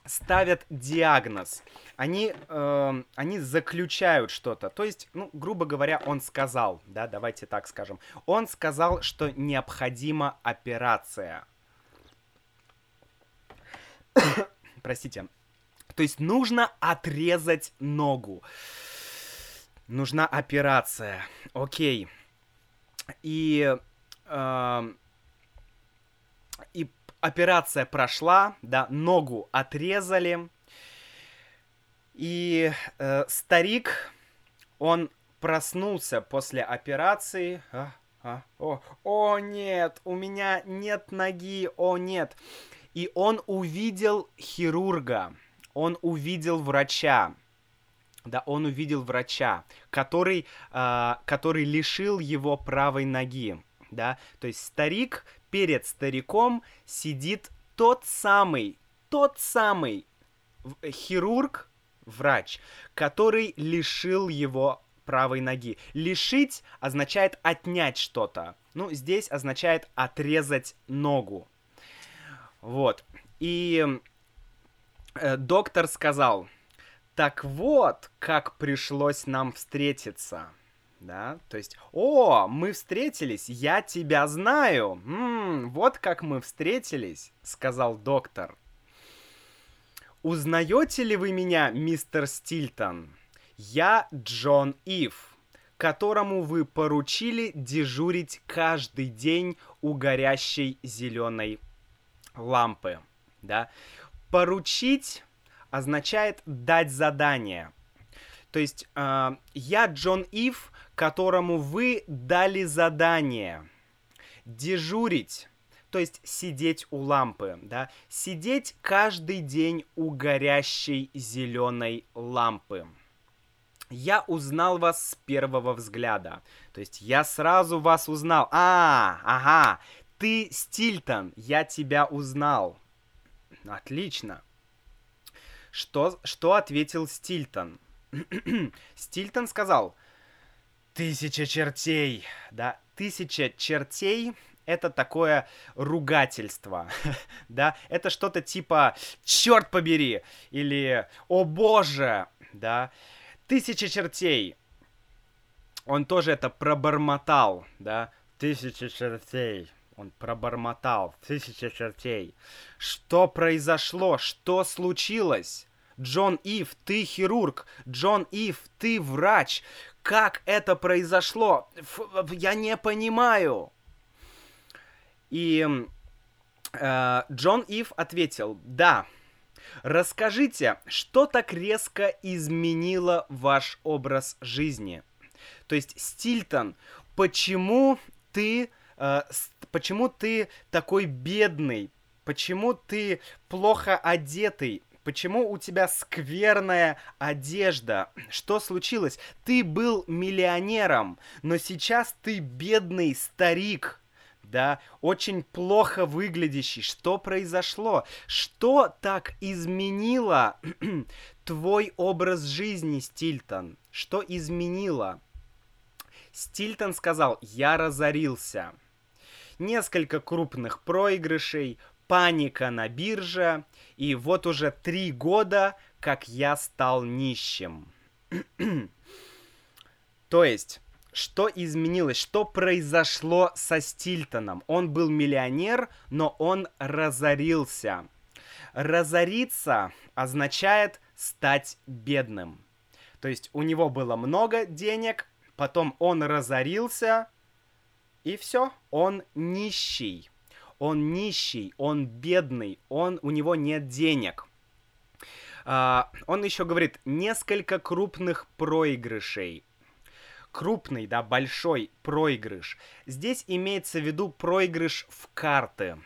ставят диагноз, они, э, они заключают что-то. То есть, ну, грубо говоря, он сказал, да, давайте так скажем, он сказал, что необходима операция. Простите. То есть нужно отрезать ногу. Нужна операция. Окей. И э, и операция прошла, да, ногу отрезали, и э, старик, он проснулся после операции. А, а, о, о нет, у меня нет ноги, о нет. И он увидел хирурга, он увидел врача. Да, он увидел врача, который, э, который лишил его правой ноги. Да, то есть старик перед стариком сидит тот самый, тот самый хирург, врач, который лишил его правой ноги. Лишить означает отнять что-то. Ну, здесь означает отрезать ногу. Вот. И э, доктор сказал, так вот, как пришлось нам встретиться. Да, то есть, о, мы встретились, я тебя знаю. М-м, вот как мы встретились, сказал доктор. Узнаете ли вы меня, мистер Стильтон? Я Джон Ив, которому вы поручили дежурить каждый день у горящей зеленой лампы. Да? Поручить означает дать задание. То есть э, я Джон Ив, которому вы дали задание дежурить то есть сидеть у лампы, да, сидеть каждый день у горящей зеленой лампы. Я узнал вас с первого взгляда. То есть я сразу вас узнал. А, ага, ты Стильтон, я тебя узнал. Отлично. Что, что ответил Стильтон? Стильтон сказал, тысяча чертей, да, тысяча чертей это такое ругательство, да, это что-то типа «черт побери» или «о боже», да, «тысяча чертей». Он тоже это пробормотал, да, «тысяча чертей». Он пробормотал, «тысяча чертей». Что произошло? Что случилось? Джон Ив, ты хирург. Джон Ив, ты врач. Как это произошло? Ф я не понимаю. И э, Джон Ив ответил, да, расскажите, что так резко изменило ваш образ жизни? То есть, Стильтон, почему ты, э, почему ты такой бедный? Почему ты плохо одетый? Почему у тебя скверная одежда? Что случилось? Ты был миллионером, но сейчас ты бедный старик да, очень плохо выглядящий. Что произошло? Что так изменило твой образ жизни, Стильтон? Что изменило? Стильтон сказал, я разорился. Несколько крупных проигрышей, паника на бирже, и вот уже три года, как я стал нищим. То есть, что изменилось, что произошло со Стильтоном. Он был миллионер, но он разорился. Разориться означает стать бедным. То есть у него было много денег, потом он разорился, и все, он нищий. Он нищий, он бедный, он, у него нет денег. Uh, он еще говорит, несколько крупных проигрышей крупный, да, большой проигрыш. Здесь имеется в виду проигрыш в карты.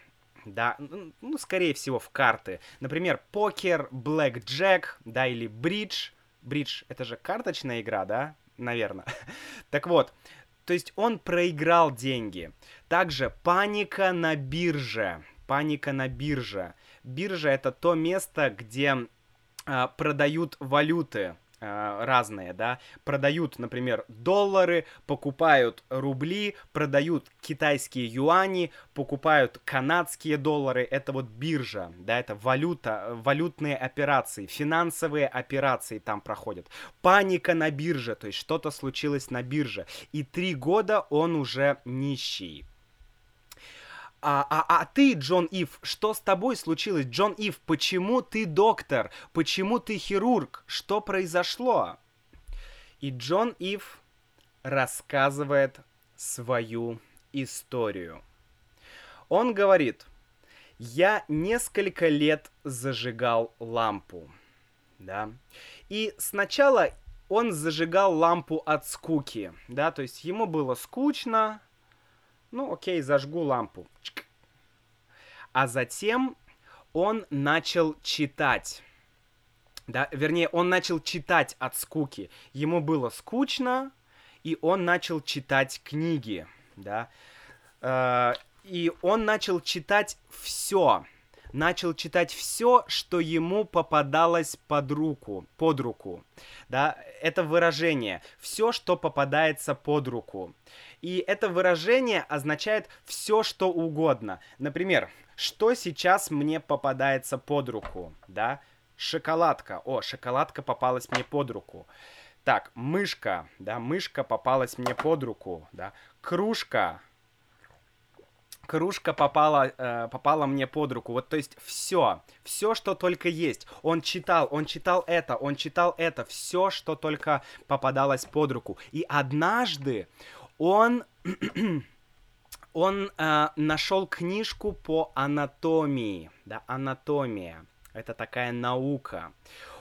Да, ну, скорее всего, в карты. Например, покер, блэк джек, да, или бридж. Бридж — это же карточная игра, да? Наверное. так вот, то есть он проиграл деньги. Также паника на бирже. Паника на бирже. Биржа — это то место, где а, продают валюты Э, разные, да, продают, например, доллары, покупают рубли, продают китайские юани, покупают канадские доллары, это вот биржа, да, это валюта, валютные операции, финансовые операции там проходят. Паника на бирже, то есть что-то случилось на бирже, и три года он уже нищий. А, а, а ты, Джон Ив, что с тобой случилось? Джон Ив, почему ты доктор? Почему ты хирург? Что произошло? И Джон Ив рассказывает свою историю. Он говорит, Я несколько лет зажигал лампу, да. И сначала он зажигал лампу от скуки, да, то есть ему было скучно, ну окей, зажгу лампу. А затем он начал читать. Да, вернее, он начал читать от скуки. Ему было скучно, и он начал читать книги, да. Э, и он начал читать все. Начал читать все, что ему попадалось под руку, под руку. Да, это выражение. Все, что попадается под руку. И это выражение означает все, что угодно. Например, что сейчас мне попадается под руку, да? Шоколадка. О, шоколадка попалась мне под руку. Так, мышка, да, мышка попалась мне под руку, да. Кружка, кружка попала, э, попала мне под руку. Вот, то есть, все, все, что только есть. Он читал, он читал это, он читал это, все, что только попадалось под руку. И однажды он он э, нашел книжку по анатомии, да, анатомия. Это такая наука.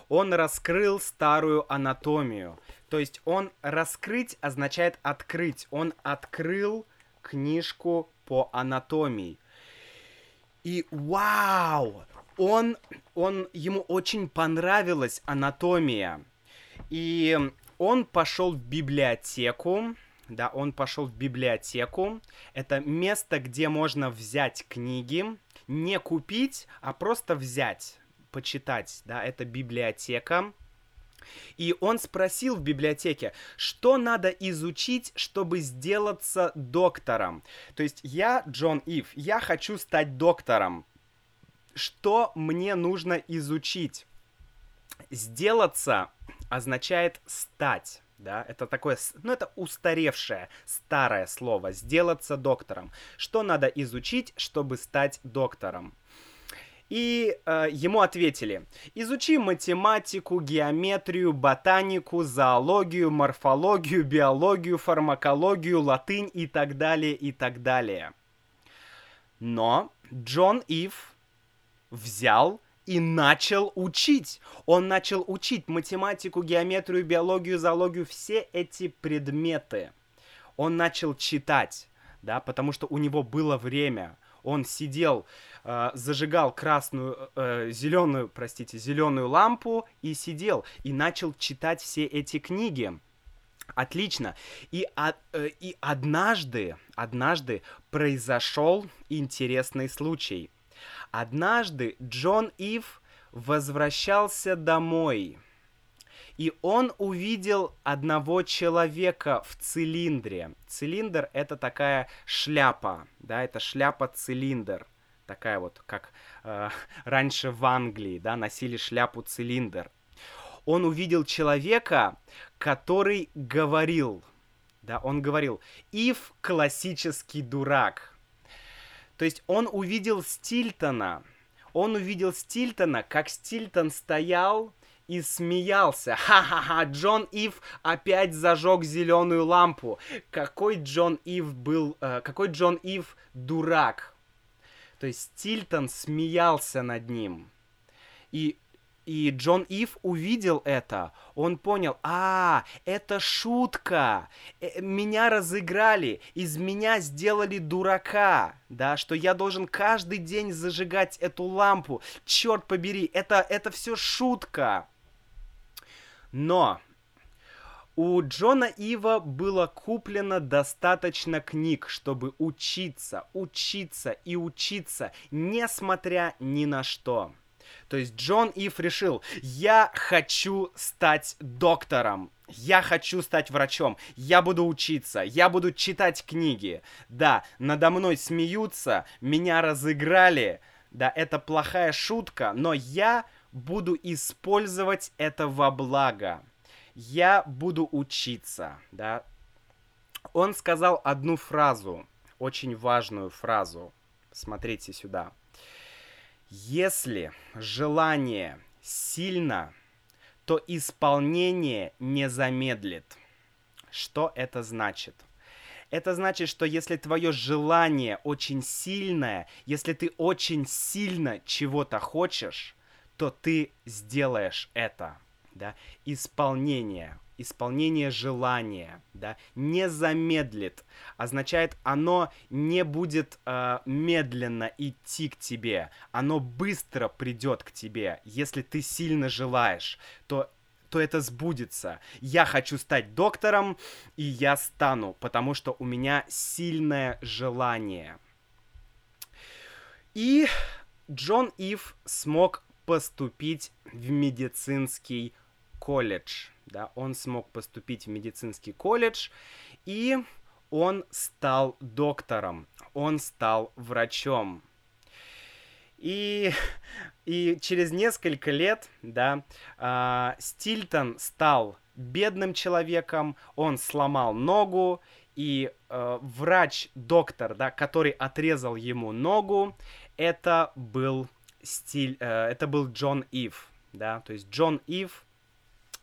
Он раскрыл старую анатомию. То есть он раскрыть означает открыть. Он открыл книжку по анатомии. И вау! Он, он, ему очень понравилась анатомия. И он пошел в библиотеку, да, он пошел в библиотеку. Это место, где можно взять книги, не купить, а просто взять, почитать, да, это библиотека. И он спросил в библиотеке, что надо изучить, чтобы сделаться доктором. То есть я, Джон Ив, я хочу стать доктором. Что мне нужно изучить? Сделаться означает стать да, это такое, ну, это устаревшее, старое слово, сделаться доктором. Что надо изучить, чтобы стать доктором? И э, ему ответили, изучи математику, геометрию, ботанику, зоологию, морфологию, биологию, фармакологию, латынь и так далее, и так далее. Но Джон Ив взял и начал учить. Он начал учить математику, геометрию, биологию, зоологию, все эти предметы. Он начал читать, да, потому что у него было время. Он сидел, э, зажигал красную, э, зеленую, простите, зеленую лампу и сидел и начал читать все эти книги. Отлично. И, а, э, и однажды, однажды произошел интересный случай. Однажды Джон Ив возвращался домой, и он увидел одного человека в цилиндре. Цилиндр — это такая шляпа, да, это шляпа-цилиндр. Такая вот, как э, раньше в Англии, да, носили шляпу-цилиндр. Он увидел человека, который говорил, да, он говорил, Ив классический дурак, то есть он увидел Стильтона. Он увидел Стильтона, как Стильтон стоял и смеялся. Ха-ха-ха, Джон Ив опять зажег зеленую лампу. Какой Джон Ив был, э, какой Джон Ив дурак. То есть Стильтон смеялся над ним. И и Джон Ив увидел это, он понял, а, это шутка, э, меня разыграли, из меня сделали дурака, да, что я должен каждый день зажигать эту лампу, черт побери, это, это все шутка. Но у Джона Ива было куплено достаточно книг, чтобы учиться, учиться и учиться, несмотря ни на что. То есть Джон Ив решил, я хочу стать доктором, я хочу стать врачом, я буду учиться, я буду читать книги. Да, надо мной смеются, меня разыграли, да, это плохая шутка, но я буду использовать это во благо. Я буду учиться, да. Он сказал одну фразу, очень важную фразу. Смотрите сюда. Если желание сильно, то исполнение не замедлит. Что это значит? Это значит, что если твое желание очень сильное, если ты очень сильно чего-то хочешь, то ты сделаешь это, да, исполнение, исполнение желания, да, не замедлит, означает, оно не будет э, медленно идти к тебе, оно быстро придет к тебе. Если ты сильно желаешь, то то это сбудется. Я хочу стать доктором, и я стану, потому что у меня сильное желание. И Джон Ив смог поступить в медицинский колледж. Да, он смог поступить в медицинский колледж, и он стал доктором, он стал врачом. И, и через несколько лет, да, э, Стильтон стал бедным человеком, он сломал ногу, и э, врач-доктор, да, который отрезал ему ногу, это был стиль, э, это был Джон Ив, да, то есть Джон Ив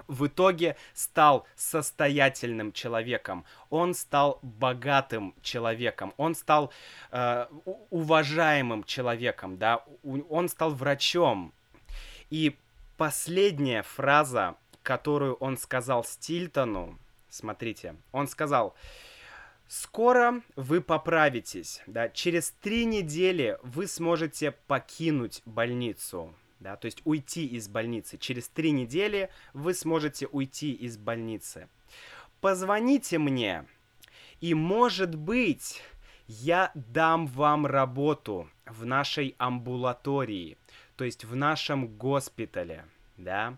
в итоге стал состоятельным человеком, он стал богатым человеком, он стал э, уважаемым человеком, да, он стал врачом. И последняя фраза, которую он сказал Стильтону, смотрите, он сказал, Скоро вы поправитесь, да, через три недели вы сможете покинуть больницу да, то есть уйти из больницы. Через три недели вы сможете уйти из больницы. Позвоните мне, и, может быть, я дам вам работу в нашей амбулатории, то есть в нашем госпитале, да.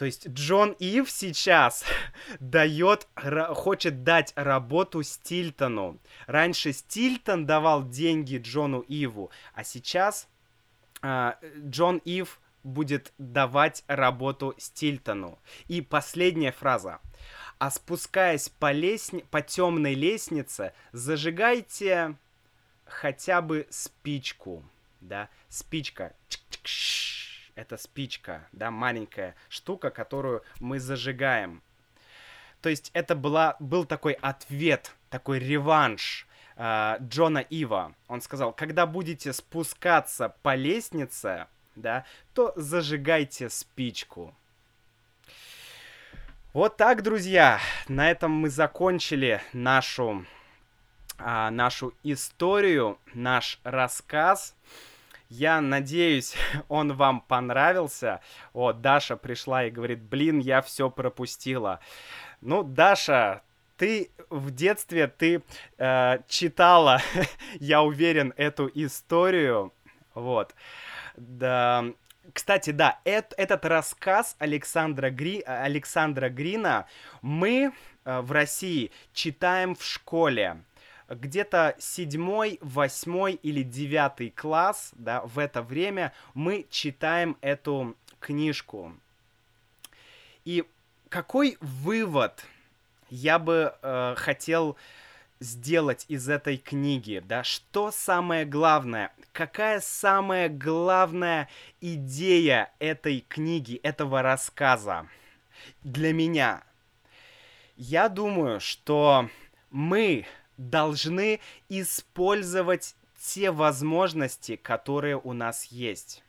То есть Джон Ив сейчас дает, хочет дать работу Стильтону. Раньше Стильтон давал деньги Джону Иву, а сейчас а, Джон Ив будет давать работу Стильтону. И последняя фраза. А спускаясь по, лестни... по темной лестнице, зажигайте хотя бы спичку, да, спичка. Это спичка, да, маленькая штука, которую мы зажигаем. То есть это была, был такой ответ, такой реванш э, Джона Ива. Он сказал, когда будете спускаться по лестнице, да, то зажигайте спичку. Вот так, друзья, на этом мы закончили нашу, а, нашу историю, наш рассказ. Я надеюсь, он вам понравился. О, Даша пришла и говорит, блин, я все пропустила. Ну, Даша, ты в детстве ты э, читала, я уверен, эту историю, вот. Да, кстати, да, эт, этот рассказ Александра, Гри, Александра Грина мы э, в России читаем в школе. Где-то седьмой, восьмой или девятый класс, да, в это время мы читаем эту книжку. И какой вывод я бы э, хотел сделать из этой книги, да, что самое главное, какая самая главная идея этой книги, этого рассказа для меня? Я думаю, что мы должны использовать те возможности, которые у нас есть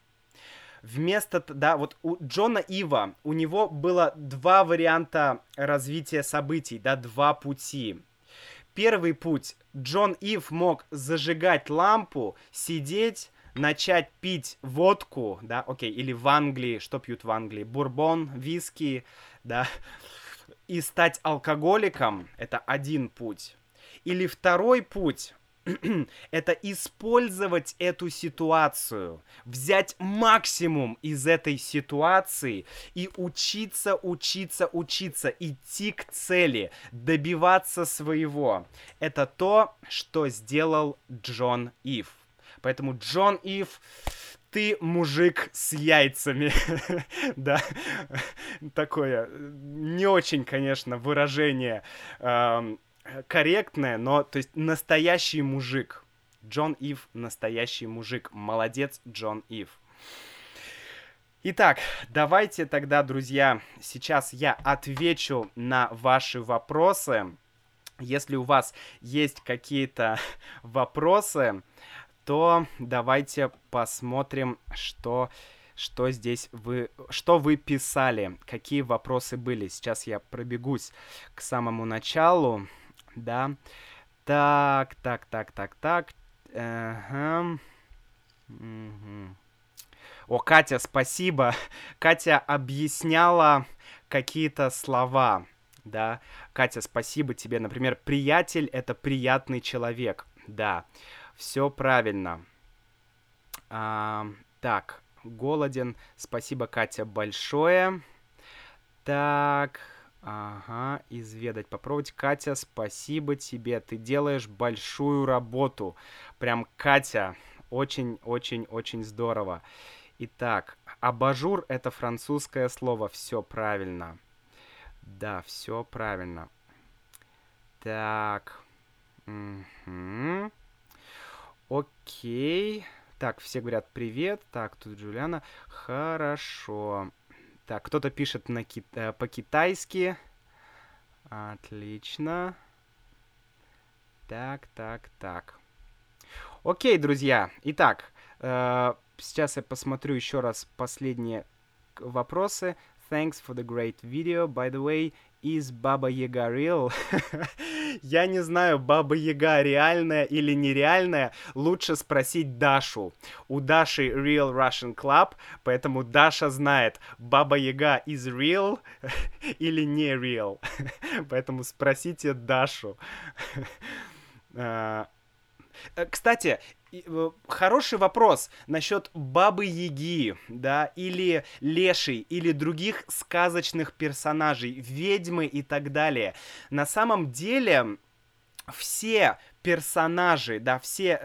вместо, да, вот у Джона Ива, у него было два варианта развития событий, да, два пути. Первый путь. Джон Ив мог зажигать лампу, сидеть, начать пить водку, да, окей, или в Англии, что пьют в Англии? Бурбон, виски, да, и стать алкоголиком, это один путь. Или второй путь, это использовать эту ситуацию, взять максимум из этой ситуации и учиться, учиться, учиться, идти к цели, добиваться своего. Это то, что сделал Джон Ив. Поэтому Джон Ив, ты мужик с яйцами. да, такое не очень, конечно, выражение корректное, но, то есть, настоящий мужик. Джон Ив настоящий мужик. Молодец, Джон Ив. Итак, давайте тогда, друзья, сейчас я отвечу на ваши вопросы. Если у вас есть какие-то вопросы, то давайте посмотрим, что, что здесь вы, что вы писали, какие вопросы были. Сейчас я пробегусь к самому началу, да. Так, так, так, так, так. Ага. Угу. О, Катя, спасибо. Катя объясняла какие-то слова, да. Катя, спасибо тебе. Например, приятель — это приятный человек, да. Все правильно. А, так, голоден. Спасибо, Катя, большое. Так, ага, изведать, попробовать. Катя, спасибо тебе. Ты делаешь большую работу. Прям, Катя, очень-очень-очень здорово. Итак, абажур — это французское слово. Все правильно. Да, все правильно. Так. Угу. Окей. Так, все говорят привет. Так, тут Джулиана. Хорошо. Так, кто-то пишет на ки- э, по-китайски. Отлично. Так, так, так. Окей, друзья. Итак, э, сейчас я посмотрю еще раз последние вопросы. Thanks for the great video. By the way, is Baba Yaga real? Я не знаю, Баба Яга реальная или нереальная. Лучше спросить Дашу. У Даши Real Russian Club, поэтому Даша знает, Баба Яга is real или не real. поэтому спросите Дашу. А, Э, хороший вопрос насчет Бабы Яги, да, или Лешей, или других сказочных персонажей, ведьмы и так далее. На самом деле все персонажи, да, все,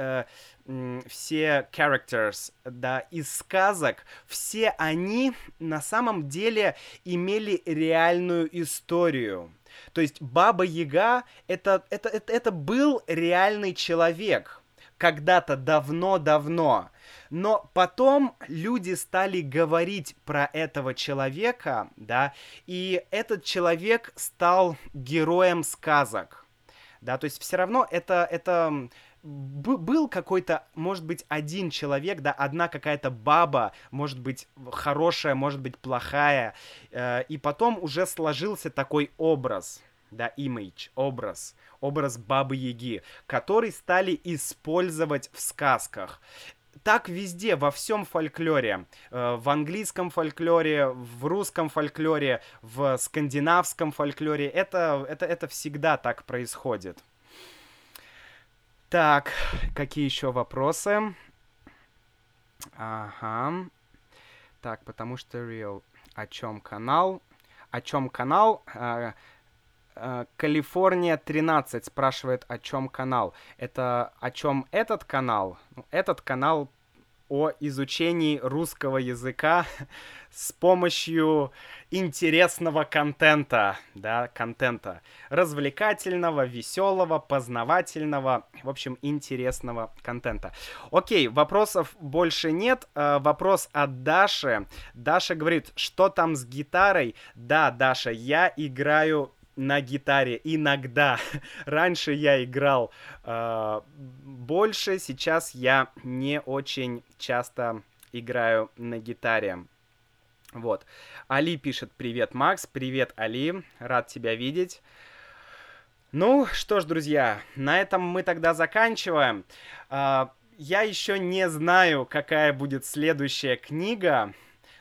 э, все characters, да, из сказок, все они на самом деле имели реальную историю. То есть Баба Яга это, это, это, это был реальный человек когда-то давно-давно. Но потом люди стали говорить про этого человека, да, и этот человек стал героем сказок. Да, то есть все равно это, это был какой-то, может быть, один человек, да, одна какая-то баба, может быть, хорошая, может быть, плохая, э, и потом уже сложился такой образ, да, image, образ, образ Бабы-Яги, который стали использовать в сказках так везде, во всем фольклоре. Э, в английском фольклоре, в русском фольклоре, в скандинавском фольклоре. Это, это, это всегда так происходит. Так, какие еще вопросы? Ага. Так, потому что Real. О чем канал? О чем канал? А, Калифорния 13 спрашивает, о чем канал. Это о чем этот канал? Ну, этот канал о изучении русского языка с помощью интересного контента, да, контента. Развлекательного, веселого, познавательного, в общем, интересного контента. Окей, вопросов больше нет. Э, вопрос от Даши. Даша говорит, что там с гитарой? Да, Даша, я играю на гитаре иногда. Раньше я играл э, больше, сейчас я не очень часто играю на гитаре. Вот. Али пишет «Привет, Макс». Привет, Али. Рад тебя видеть. Ну что ж, друзья, на этом мы тогда заканчиваем. Uh, я еще не знаю, какая будет следующая книга,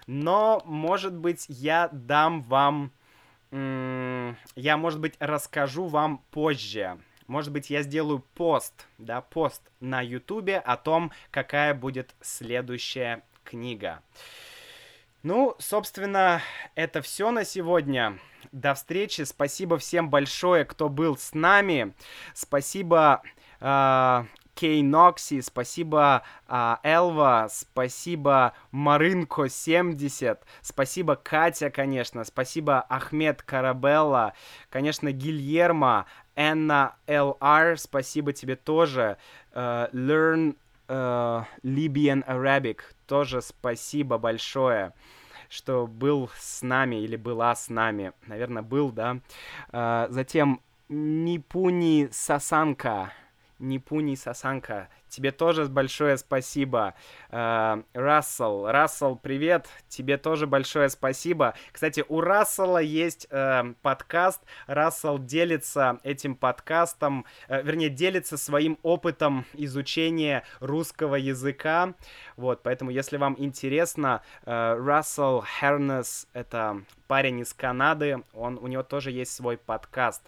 но, может быть, я дам вам я, может быть, расскажу вам позже. Может быть, я сделаю пост, да, пост на Ютубе о том, какая будет следующая книга. Ну, собственно, это все на сегодня. До встречи. Спасибо всем большое, кто был с нами. Спасибо э, Кей Нокси, спасибо а, Элва, спасибо Марынко 70, спасибо Катя, конечно, спасибо Ахмед Карабелла, конечно, Гильермо, Энна ЛР, спасибо тебе тоже, uh, Learn uh, Libyan Arabic, тоже спасибо большое что был с нами или была с нами. Наверное, был, да. Uh, затем Нипуни Сасанка. Нипуни Сасанка. Тебе тоже большое спасибо. Э, Рассел, Рассел, привет. Тебе тоже большое спасибо. Кстати, у Рассела есть э, подкаст. Рассел делится этим подкастом, э, вернее, делится своим опытом изучения русского языка. Вот, поэтому, если вам интересно, Рассел Хернес — это парень из Канады. Он, у него тоже есть свой подкаст.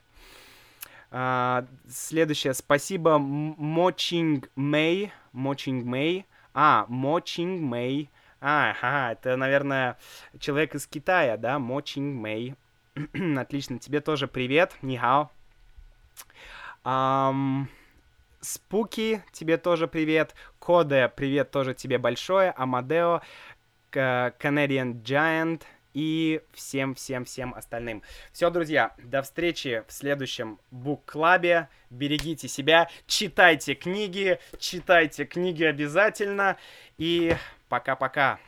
А, следующее. Спасибо Мочинг Мэй. Мочинг Мэй. А, Мочинг Мэй. А, ага, это, наверное, человек из Китая, да? Мочинг Мэй. Отлично. Тебе тоже привет. Нихао. Спуки, тебе тоже привет. Коде, привет тоже тебе большое. Амадео, Canadian Giant, и всем-всем-всем остальным. Все, друзья, до встречи в следующем бук-клабе. Берегите себя, читайте книги, читайте книги обязательно. И пока-пока.